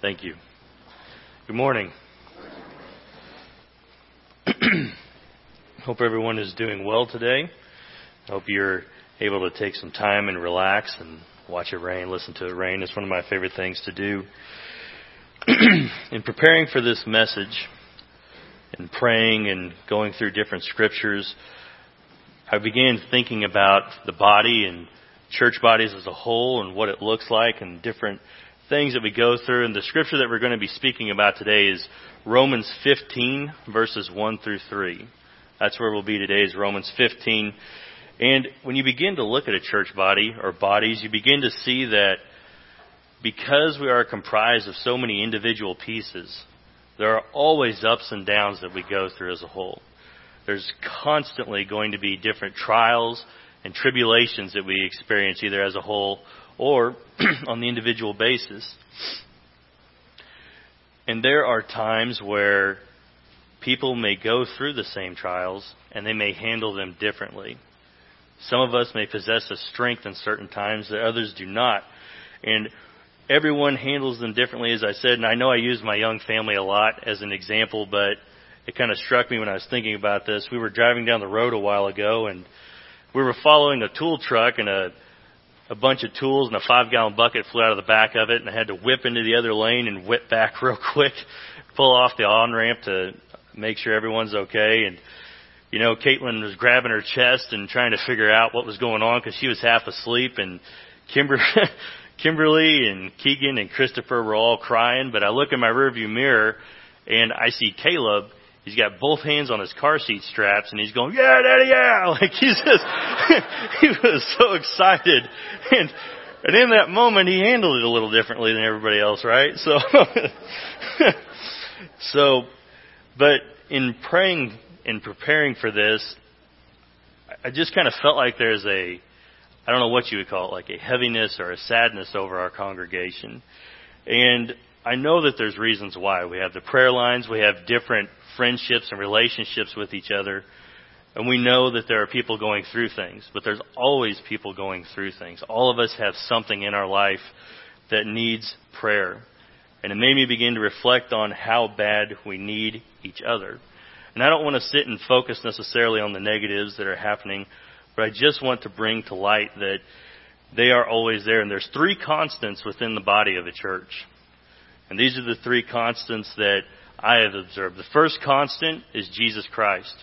Thank you. Good morning. Hope everyone is doing well today. Hope you're able to take some time and relax and watch it rain, listen to it rain. It's one of my favorite things to do. In preparing for this message and praying and going through different scriptures, I began thinking about the body and church bodies as a whole and what it looks like and different things that we go through. And the scripture that we're going to be speaking about today is Romans 15 verses 1 through 3. That's where we'll be today is Romans 15. And when you begin to look at a church body or bodies, you begin to see that because we are comprised of so many individual pieces, there are always ups and downs that we go through as a whole. There's constantly going to be different trials and tribulations that we experience either as a whole or on the individual basis. And there are times where people may go through the same trials and they may handle them differently. Some of us may possess a strength in certain times that others do not. And everyone handles them differently, as I said. And I know I use my young family a lot as an example, but it kind of struck me when I was thinking about this. We were driving down the road a while ago and we were following a tool truck and a a bunch of tools and a five gallon bucket flew out of the back of it and I had to whip into the other lane and whip back real quick, pull off the on ramp to make sure everyone's okay. And, you know, Caitlin was grabbing her chest and trying to figure out what was going on because she was half asleep and Kimber, Kimberly and Keegan and Christopher were all crying, but I look in my rearview mirror and I see Caleb He's got both hands on his car seat straps and he's going, yeah, daddy, yeah. Like he's just, he was so excited. And, and in that moment, he handled it a little differently than everybody else, right? So, so, but in praying and preparing for this, I just kind of felt like there's a, I don't know what you would call it, like a heaviness or a sadness over our congregation. And I know that there's reasons why. We have the prayer lines, we have different friendships and relationships with each other. And we know that there are people going through things, but there's always people going through things. All of us have something in our life that needs prayer. And it made me begin to reflect on how bad we need each other. And I don't want to sit and focus necessarily on the negatives that are happening, but I just want to bring to light that they are always there. And there's three constants within the body of the church. And these are the three constants that I have observed. The first constant is Jesus Christ.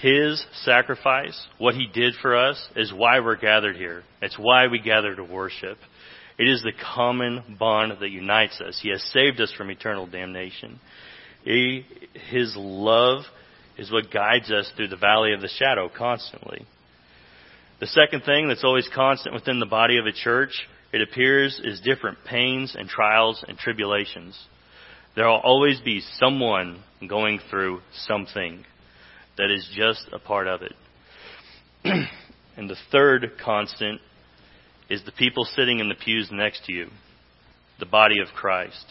His sacrifice, what he did for us, is why we're gathered here. It's why we gather to worship. It is the common bond that unites us. He has saved us from eternal damnation. He, his love is what guides us through the valley of the shadow constantly. The second thing that's always constant within the body of a church, it appears, is different pains and trials and tribulations. There will always be someone going through something that is just a part of it. and the third constant is the people sitting in the pews next to you, the body of Christ.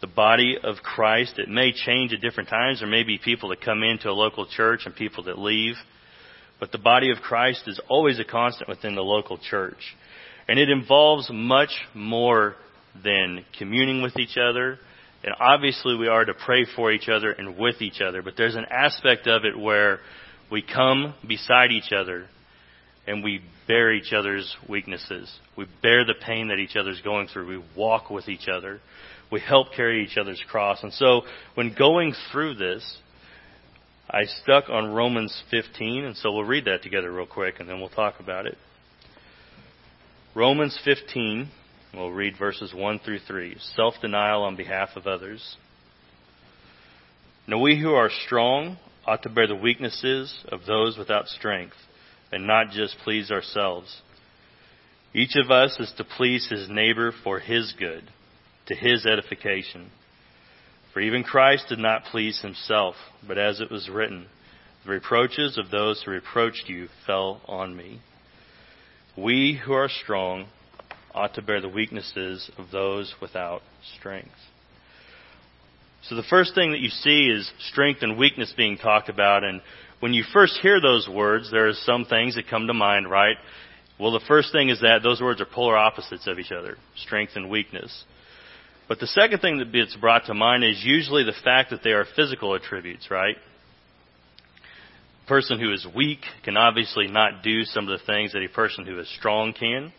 The body of Christ, it may change at different times. There may be people that come into a local church and people that leave. But the body of Christ is always a constant within the local church. And it involves much more than communing with each other, and obviously we are to pray for each other and with each other, but there's an aspect of it where we come beside each other and we bear each other's weaknesses. We bear the pain that each other's going through. We walk with each other. We help carry each other's cross. And so when going through this, I stuck on Romans 15, and so we'll read that together real quick and then we'll talk about it. Romans 15, We'll read verses 1 through 3. Self denial on behalf of others. Now we who are strong ought to bear the weaknesses of those without strength, and not just please ourselves. Each of us is to please his neighbor for his good, to his edification. For even Christ did not please himself, but as it was written, the reproaches of those who reproached you fell on me. We who are strong ought to bear the weaknesses of those without strength. So the first thing that you see is strength and weakness being talked about. And when you first hear those words, there are some things that come to mind, right? Well, the first thing is that those words are polar opposites of each other strength and weakness. But the second thing that gets brought to mind is usually the fact that they are physical attributes, right? A person who is weak can obviously not do some of the things that a person who is strong can.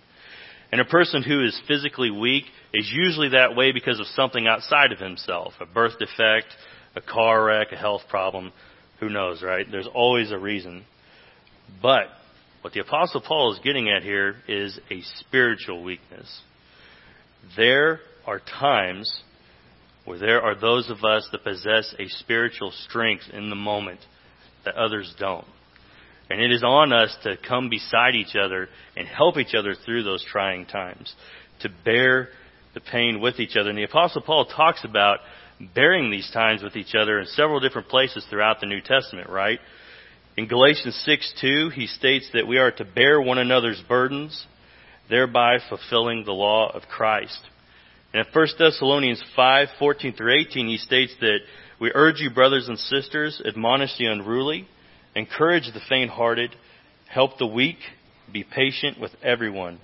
And a person who is physically weak is usually that way because of something outside of himself a birth defect, a car wreck, a health problem. Who knows, right? There's always a reason. But what the Apostle Paul is getting at here is a spiritual weakness. There are times where there are those of us that possess a spiritual strength in the moment that others don't. And it is on us to come beside each other and help each other through those trying times, to bear the pain with each other. And the Apostle Paul talks about bearing these times with each other in several different places throughout the New Testament, right? In Galatians 6 2, he states that we are to bear one another's burdens, thereby fulfilling the law of Christ. And in 1 Thessalonians 5 14 through 18, he states that we urge you, brothers and sisters, admonish the unruly Encourage the faint hearted. Help the weak. Be patient with everyone.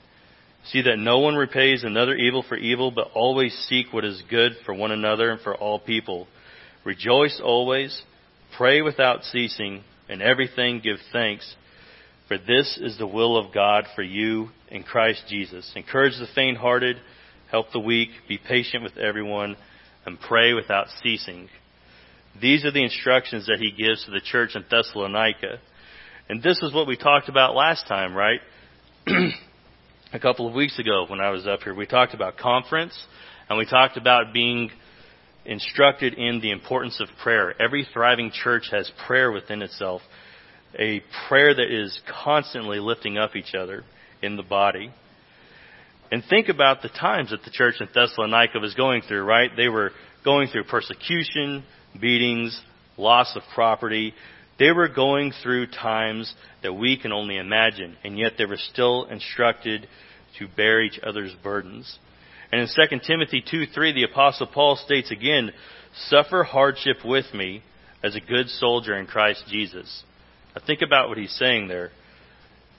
See that no one repays another evil for evil, but always seek what is good for one another and for all people. Rejoice always. Pray without ceasing. In everything give thanks. For this is the will of God for you in Christ Jesus. Encourage the faint hearted. Help the weak. Be patient with everyone. And pray without ceasing. These are the instructions that he gives to the church in Thessalonica. And this is what we talked about last time, right? a couple of weeks ago when I was up here. We talked about conference and we talked about being instructed in the importance of prayer. Every thriving church has prayer within itself, a prayer that is constantly lifting up each other in the body. And think about the times that the church in Thessalonica was going through, right? They were going through persecution, beatings, loss of property. They were going through times that we can only imagine, and yet they were still instructed to bear each other's burdens. And in 2 Timothy 2 3, the Apostle Paul states again, Suffer hardship with me as a good soldier in Christ Jesus. Now think about what he's saying there.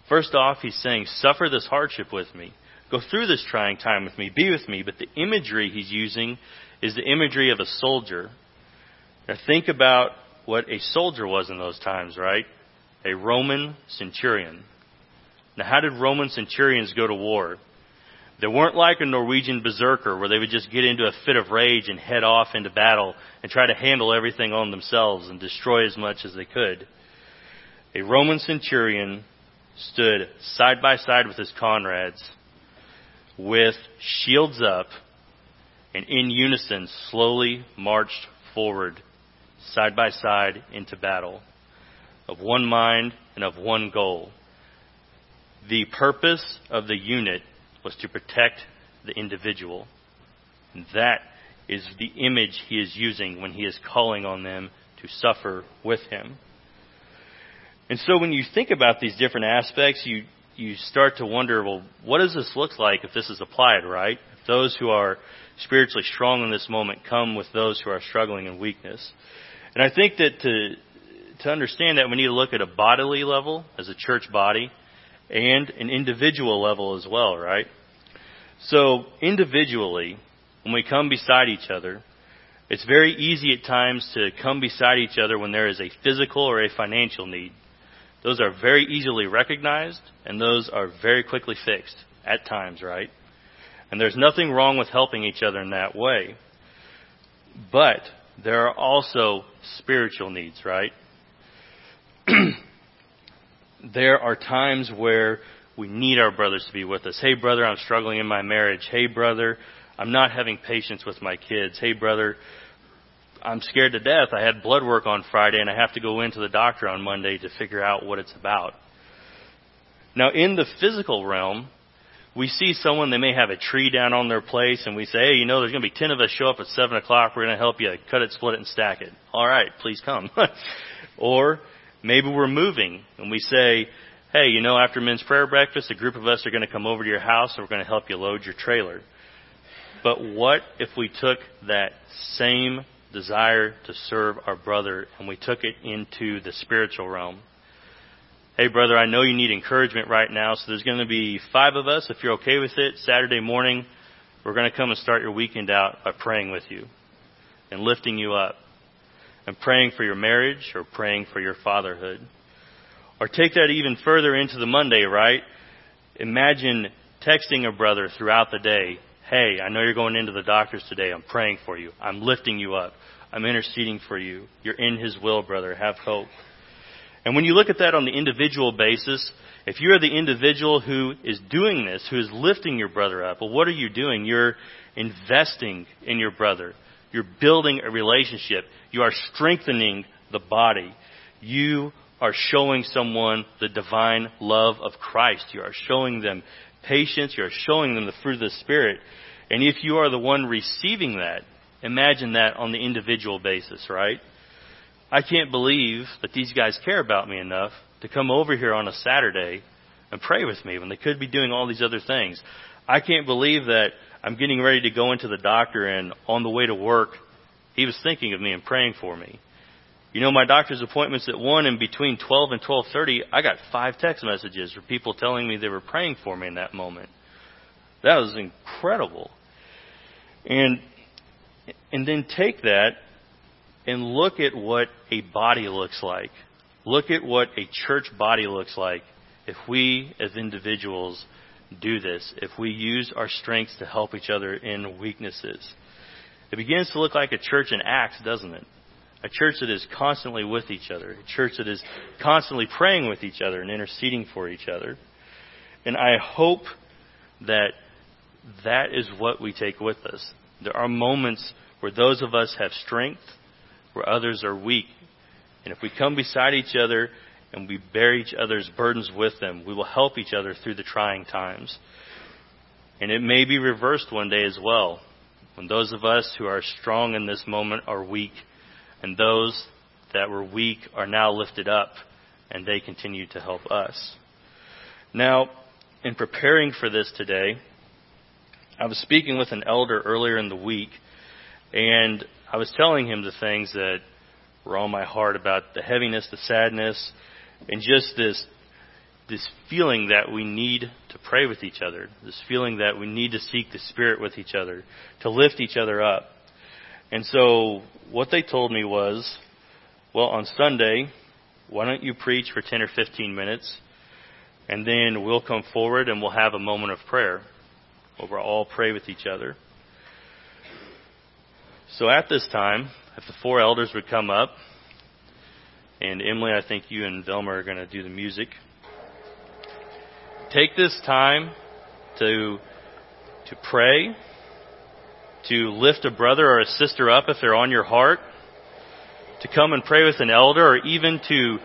First off, he's saying, Suffer this hardship with me. Go through this trying time with me. Be with me. But the imagery he's using is the imagery of a soldier now think about what a soldier was in those times, right? A Roman centurion. Now, how did Roman centurions go to war? They weren't like a Norwegian berserker where they would just get into a fit of rage and head off into battle and try to handle everything on themselves and destroy as much as they could. A Roman centurion stood side by side with his comrades with shields up and in unison slowly marched forward side by side into battle, of one mind and of one goal. The purpose of the unit was to protect the individual. And that is the image he is using when he is calling on them to suffer with him. And so when you think about these different aspects, you, you start to wonder, well, what does this look like if this is applied, right? If those who are spiritually strong in this moment come with those who are struggling in weakness. And I think that to, to understand that, we need to look at a bodily level as a church body and an individual level as well, right? So, individually, when we come beside each other, it's very easy at times to come beside each other when there is a physical or a financial need. Those are very easily recognized, and those are very quickly fixed at times, right? And there's nothing wrong with helping each other in that way. But there are also spiritual needs, right? there are times where we need our brothers to be with us. Hey, brother, I'm struggling in my marriage. Hey, brother, I'm not having patience with my kids. Hey, brother, I'm scared to death. I had blood work on Friday and I have to go into the doctor on Monday to figure out what it's about. Now, in the physical realm, we see someone, they may have a tree down on their place, and we say, hey, you know, there's going to be 10 of us show up at 7 o'clock. We're going to help you cut it, split it, and stack it. All right, please come. or maybe we're moving, and we say, hey, you know, after men's prayer breakfast, a group of us are going to come over to your house, and we're going to help you load your trailer. But what if we took that same desire to serve our brother and we took it into the spiritual realm? Hey, brother, I know you need encouragement right now, so there's going to be five of us, if you're okay with it, Saturday morning, we're going to come and start your weekend out by praying with you and lifting you up and praying for your marriage or praying for your fatherhood. Or take that even further into the Monday, right? Imagine texting a brother throughout the day. Hey, I know you're going into the doctor's today. I'm praying for you. I'm lifting you up. I'm interceding for you. You're in His will, brother. Have hope. And when you look at that on the individual basis, if you're the individual who is doing this, who is lifting your brother up, well, what are you doing? You're investing in your brother. You're building a relationship. You are strengthening the body. You are showing someone the divine love of Christ. You are showing them patience. You are showing them the fruit of the Spirit. And if you are the one receiving that, imagine that on the individual basis, right? I can't believe that these guys care about me enough to come over here on a Saturday and pray with me when they could be doing all these other things. I can't believe that I'm getting ready to go into the doctor and on the way to work, he was thinking of me and praying for me. You know, my doctor's appointment's at 1 and between 12 and 12:30, I got five text messages from people telling me they were praying for me in that moment. That was incredible. And and then take that and look at what a body looks like. Look at what a church body looks like if we as individuals do this, if we use our strengths to help each other in weaknesses. It begins to look like a church in Acts, doesn't it? A church that is constantly with each other, a church that is constantly praying with each other and interceding for each other. And I hope that that is what we take with us. There are moments where those of us have strength where others are weak. And if we come beside each other and we bear each other's burdens with them, we will help each other through the trying times. And it may be reversed one day as well, when those of us who are strong in this moment are weak, and those that were weak are now lifted up, and they continue to help us. Now, in preparing for this today, I was speaking with an elder earlier in the week, and I was telling him the things that were on my heart about the heaviness, the sadness, and just this this feeling that we need to pray with each other, this feeling that we need to seek the Spirit with each other, to lift each other up. And so what they told me was, well, on Sunday, why don't you preach for 10 or 15 minutes, and then we'll come forward and we'll have a moment of prayer where we'll all pray with each other. So at this time, if the four elders would come up, and Emily, I think you and Velma are going to do the music. Take this time to to pray, to lift a brother or a sister up if they're on your heart, to come and pray with an elder, or even to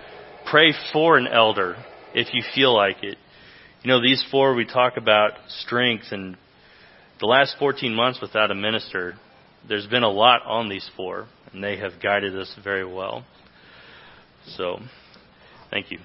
pray for an elder if you feel like it. You know, these four we talk about strength, and the last 14 months without a minister there's been a lot on these four, and they have guided us very well. So, thank you.